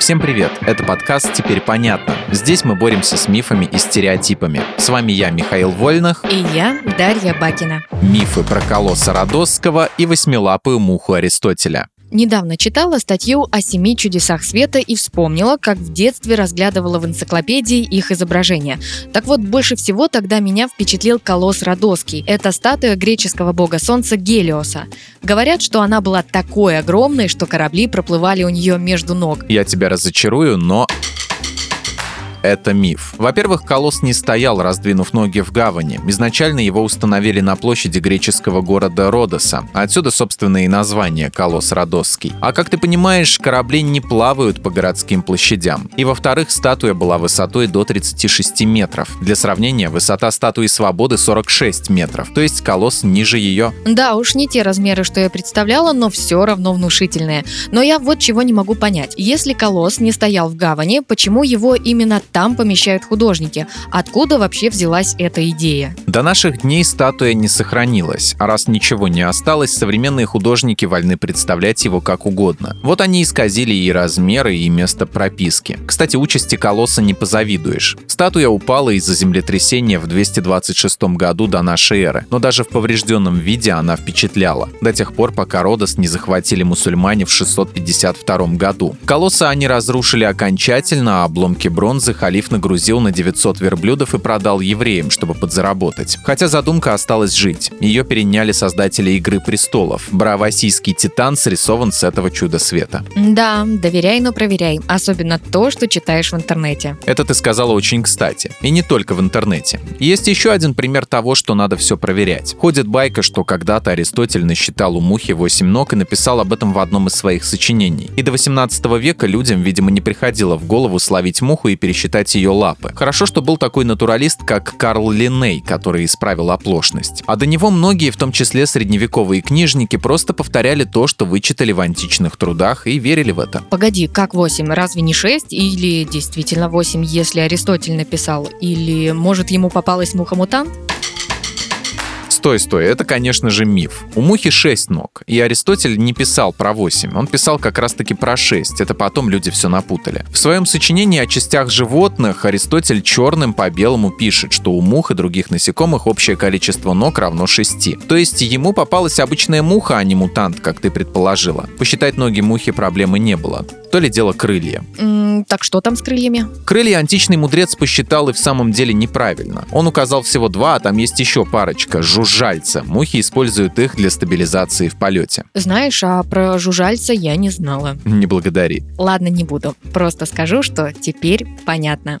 Всем привет! Это подкаст «Теперь понятно». Здесь мы боремся с мифами и стереотипами. С вами я, Михаил Вольных. И я, Дарья Бакина. Мифы про колосса Родосского и восьмилапую муху Аристотеля. Недавно читала статью о семи чудесах света и вспомнила, как в детстве разглядывала в энциклопедии их изображения. Так вот, больше всего тогда меня впечатлил колосс Родоский. Это статуя греческого бога солнца Гелиоса. Говорят, что она была такой огромной, что корабли проплывали у нее между ног. Я тебя разочарую, но это миф. Во-первых, колосс не стоял, раздвинув ноги в гавани. Изначально его установили на площади греческого города Родоса. Отсюда, собственно, и название колосс Родосский. А как ты понимаешь, корабли не плавают по городским площадям. И во-вторых, статуя была высотой до 36 метров. Для сравнения, высота статуи Свободы 46 метров, то есть колосс ниже ее. Да, уж не те размеры, что я представляла, но все равно внушительные. Но я вот чего не могу понять. Если колосс не стоял в гавани, почему его именно там помещают художники. Откуда вообще взялась эта идея? До наших дней статуя не сохранилась, а раз ничего не осталось, современные художники вольны представлять его как угодно. Вот они исказили и размеры, и место прописки. Кстати, участи колосса не позавидуешь. Статуя упала из-за землетрясения в 226 году до нашей эры, но даже в поврежденном виде она впечатляла, до тех пор, пока Родос не захватили мусульмане в 652 году. Колосса они разрушили окончательно, а обломки бронзы халиф нагрузил на 900 верблюдов и продал евреям, чтобы подзаработать. Хотя задумка осталась жить. Ее переняли создатели «Игры престолов». Бравосийский титан срисован с этого чуда света. Да, доверяй, но проверяй. Особенно то, что читаешь в интернете. Это ты сказала очень кстати. И не только в интернете. Есть еще один пример того, что надо все проверять. Ходит байка, что когда-то Аристотель насчитал у мухи 8 ног и написал об этом в одном из своих сочинений. И до 18 века людям, видимо, не приходило в голову славить муху и пересчитать считать ее лапы. Хорошо, что был такой натуралист, как Карл Линней, который исправил оплошность. А до него многие, в том числе средневековые книжники, просто повторяли то, что вычитали в античных трудах и верили в это. Погоди, как 8? Разве не 6? Или действительно 8, если Аристотель написал? Или, может, ему попалась муха-мутант? Стой, стой, это, конечно же, миф. У мухи 6 ног, и Аристотель не писал про 8, он писал как раз-таки про 6, это потом люди все напутали. В своем сочинении о частях животных Аристотель черным по белому пишет, что у мух и других насекомых общее количество ног равно 6. То есть ему попалась обычная муха, а не мутант, как ты предположила. Посчитать ноги мухи проблемы не было. То ли дело крылья. М, так что там с крыльями? Крылья античный мудрец посчитал и в самом деле неправильно. Он указал всего два, а там есть еще парочка – жужжальца. Мухи используют их для стабилизации в полете. Знаешь, а про жужжальца я не знала. Не благодари. Ладно, не буду. Просто скажу, что теперь понятно.